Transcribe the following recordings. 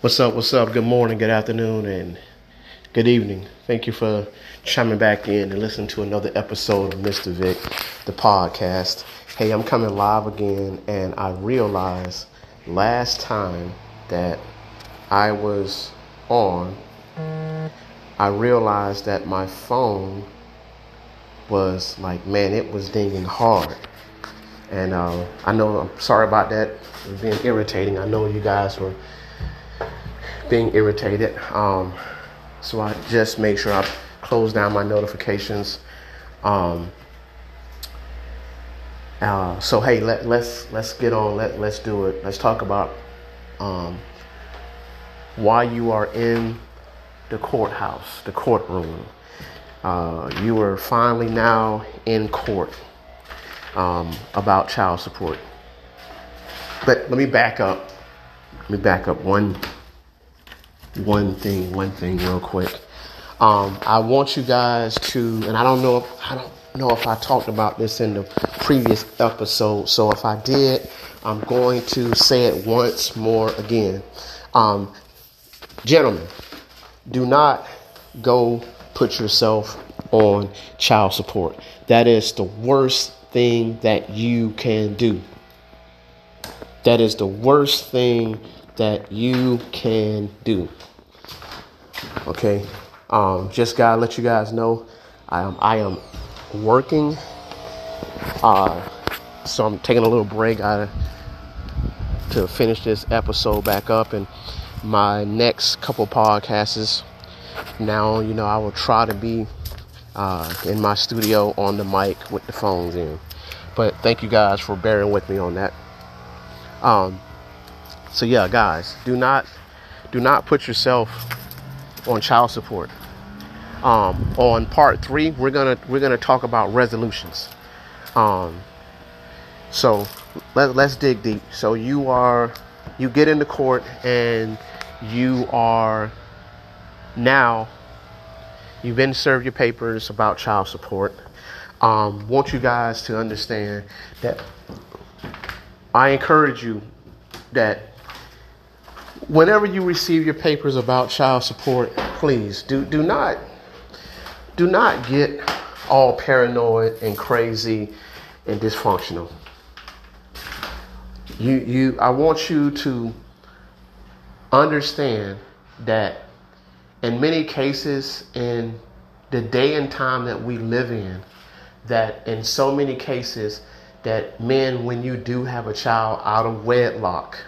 What's up? What's up? Good morning, good afternoon, and good evening. Thank you for chiming back in and listening to another episode of Mr. Vic, the podcast. Hey, I'm coming live again, and I realized last time that I was on, I realized that my phone was like, man, it was dinging hard. And uh, I know I'm sorry about that. Being irritating. I know you guys were being irritated. Um, so I just make sure I close down my notifications. Um, uh, so hey, let, let's let's get on. Let let's do it. Let's talk about um, why you are in the courthouse, the courtroom. Uh, you are finally now in court um, about child support. But let me back up. Let me back up one one thing, one thing real quick. Um, I want you guys to, and I don't know, if, I don't know if I talked about this in the previous episode. So if I did, I'm going to say it once more again. Um, gentlemen, do not go put yourself on child support. That is the worst thing that you can do. That is the worst thing that you can do. Okay, um, just gotta let you guys know I am I am working. Uh, so I'm taking a little break uh, to finish this episode back up, and my next couple podcasts. Now you know I will try to be uh, in my studio on the mic with the phones in. But thank you guys for bearing with me on that. Um, so yeah, guys, do not do not put yourself on child support. Um, on part three, we're gonna we're gonna talk about resolutions. Um, so let, let's dig deep. So you are you get into court and you are now you've been served your papers about child support. Um, want you guys to understand that I encourage you that whenever you receive your papers about child support, please do do not do not get all paranoid and crazy and dysfunctional. You you I want you to understand that in many cases in the day and time that we live in that in so many cases that men when you do have a child out of wedlock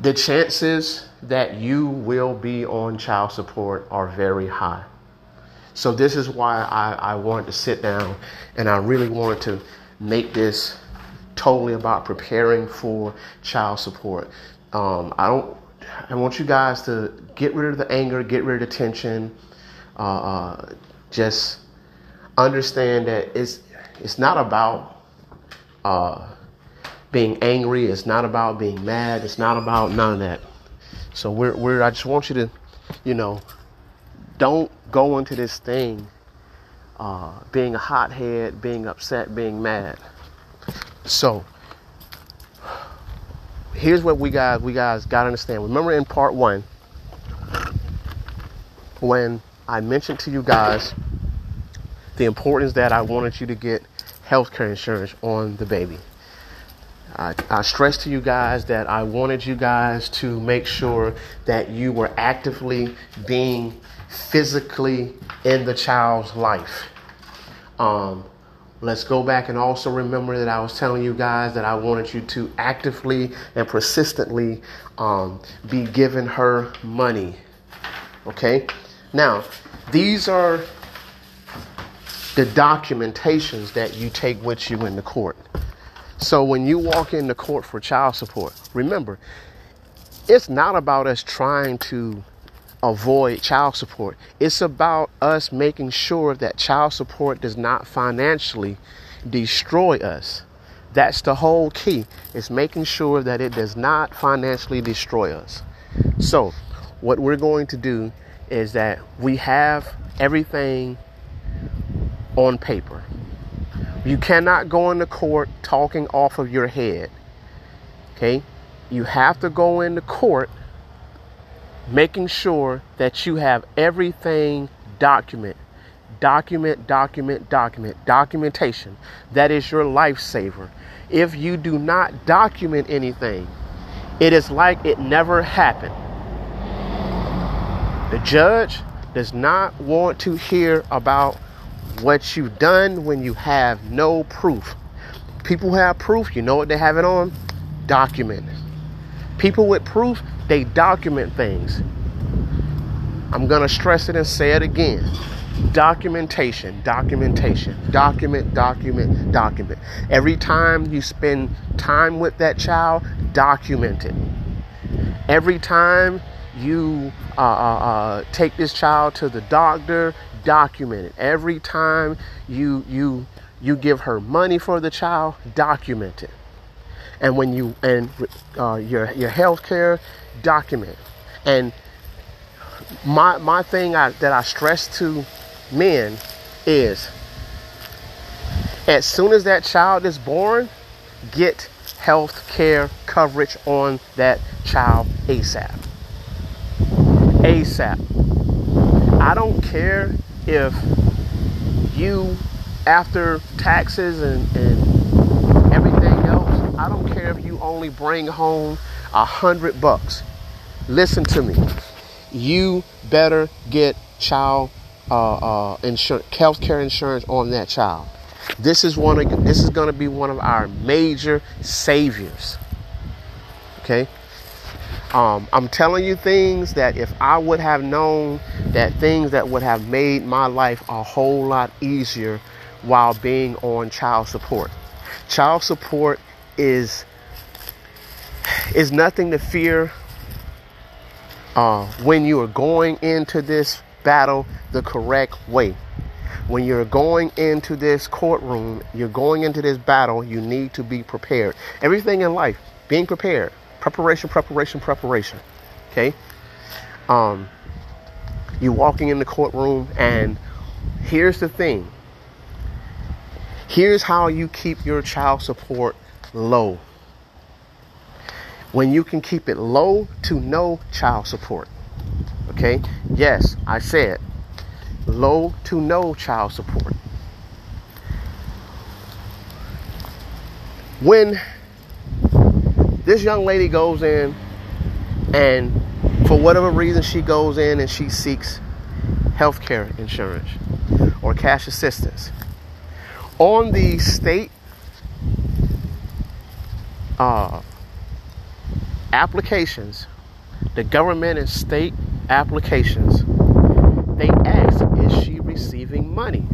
the chances that you will be on child support are very high. So this is why I, I wanted to sit down and I really wanted to make this totally about preparing for child support. Um, I don't. I want you guys to get rid of the anger, get rid of the tension. Uh, uh, just understand that it's it's not about uh, being angry. It's not about being mad. It's not about none of that. So we're, we're I just want you to, you know, don't go into this thing uh, being a hothead, being upset, being mad. So here's what we guys we guys got to understand. Remember in part one when I mentioned to you guys the importance that I wanted you to get health care insurance on the baby. I, I stressed to you guys that I wanted you guys to make sure that you were actively being physically in the child's life. Um, let's go back and also remember that I was telling you guys that I wanted you to actively and persistently um, be giving her money. Okay? Now, these are the documentations that you take with you in the court. So when you walk into court for child support, remember, it's not about us trying to avoid child support. It's about us making sure that child support does not financially destroy us. That's the whole key. It's making sure that it does not financially destroy us. So, what we're going to do is that we have everything on paper. You cannot go into court talking off of your head. Okay? you have to go into court making sure that you have everything document document document document documentation that is your lifesaver if you do not document anything it is like it never happened the judge does not want to hear about what you've done when you have no proof people have proof you know what they have it on document People with proof, they document things. I'm going to stress it and say it again. Documentation, documentation, document, document, document. Every time you spend time with that child, document it. Every time you uh, uh, uh, take this child to the doctor, document it. Every time you you you give her money for the child, document it. And when you and uh, your your health care document and my my thing I, that I stress to men is as soon as that child is born get health care coverage on that child ASAP ASAP I don't care if you after taxes and, and everything else, I don't care if you only bring home a hundred bucks. Listen to me. You better get child uh, uh, insurance, health care insurance on that child. This is one of this is going to be one of our major saviors. Okay. Um, I'm telling you things that if I would have known that things that would have made my life a whole lot easier while being on child support. Child support is is nothing to fear uh, when you are going into this battle the correct way. When you're going into this courtroom, you're going into this battle, you need to be prepared. Everything in life, being prepared. Preparation, preparation, preparation. Okay? Um, you're walking in the courtroom, and here's the thing. Here's how you keep your child support low. When you can keep it low to no child support. Okay? Yes, I said low to no child support. When this young lady goes in and for whatever reason she goes in and she seeks health care insurance or cash assistance on the state uh, applications, the government and state applications, they ask, is she receiving money?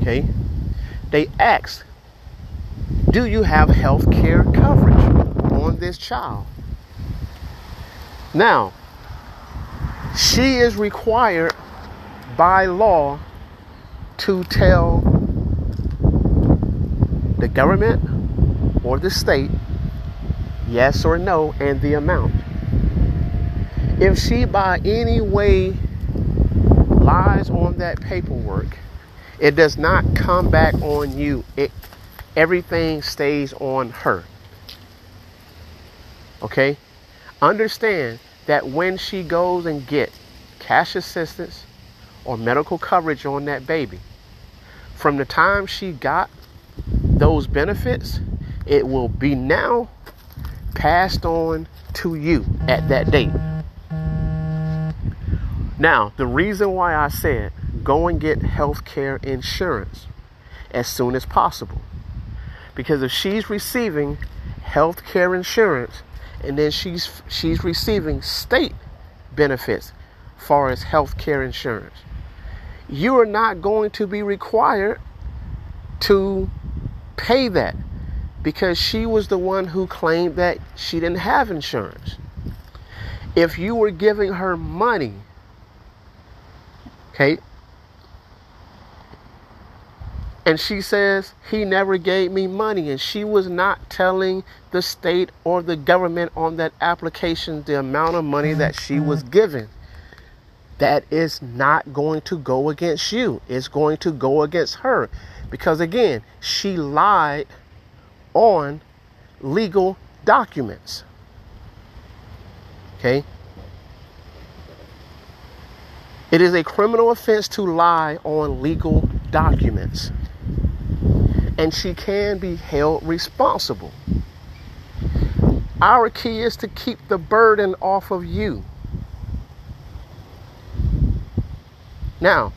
Okay? They ask, do you have health care coverage on this child? Now, she is required by law to tell the government or the state, yes or no, and the amount. If she by any way lies on that paperwork, it does not come back on you. It everything stays on her. Okay? Understand that when she goes and get cash assistance or medical coverage on that baby, from the time she got those benefits, it will be now passed on to you at that date. Now, the reason why I said go and get health care insurance as soon as possible. Because if she's receiving health care insurance and then she's she's receiving state benefits far as health care insurance, you are not going to be required to pay that because she was the one who claimed that she didn't have insurance. If you were giving her money, okay, and she says he never gave me money, and she was not telling the state or the government on that application the amount of money that she was mm-hmm. given. That is not going to go against you, it's going to go against her. Because again, she lied on legal documents. Okay? It is a criminal offense to lie on legal documents. And she can be held responsible. Our key is to keep the burden off of you. Now,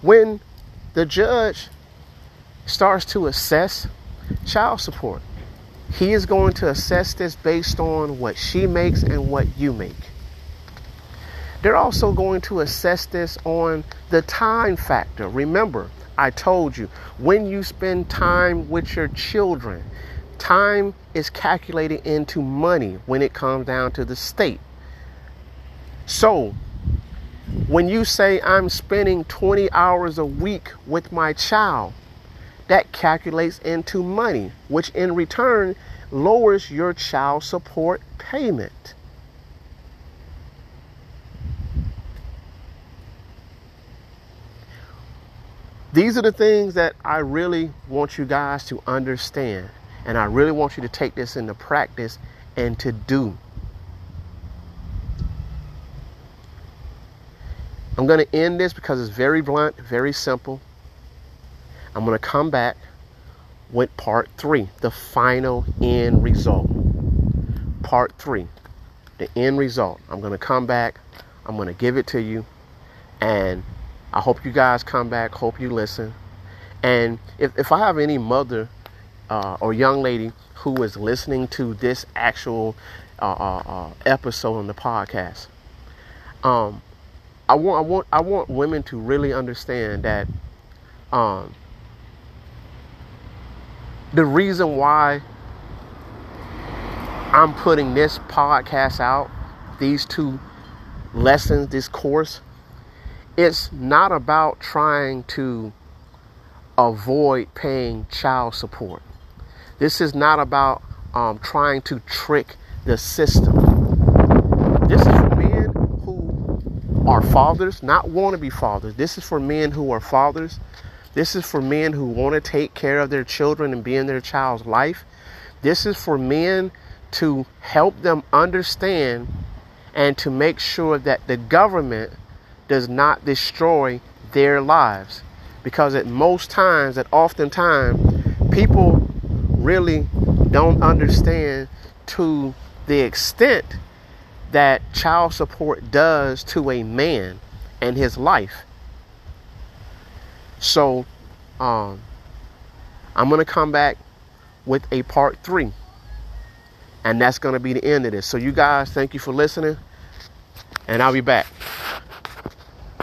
when the judge starts to assess child support, he is going to assess this based on what she makes and what you make. They're also going to assess this on the time factor. Remember, I told you, when you spend time with your children, time is calculated into money when it comes down to the state. So, when you say I'm spending 20 hours a week with my child, that calculates into money, which in return lowers your child support payment. These are the things that I really want you guys to understand. And I really want you to take this into practice and to do. I'm going to end this because it's very blunt, very simple. I'm going to come back with part three, the final end result. Part three, the end result. I'm going to come back, I'm going to give it to you, and I hope you guys come back. Hope you listen. And if, if I have any mother uh, or young lady who is listening to this actual uh, uh, uh, episode on the podcast, um, I want I want I want women to really understand that um, the reason why I'm putting this podcast out, these two lessons, this course, it's not about trying to avoid paying child support. This is not about um, trying to trick the system. This is for men who are fathers, not want to be fathers. This is for men who are fathers. This is for men who want to take care of their children and be in their child's life. This is for men to help them understand and to make sure that the government does not destroy their lives. Because at most times, at oftentimes, people really don't understand to the extent that child support does to a man and his life. So, um, I'm going to come back with a part three. And that's going to be the end of this. So, you guys, thank you for listening. And I'll be back.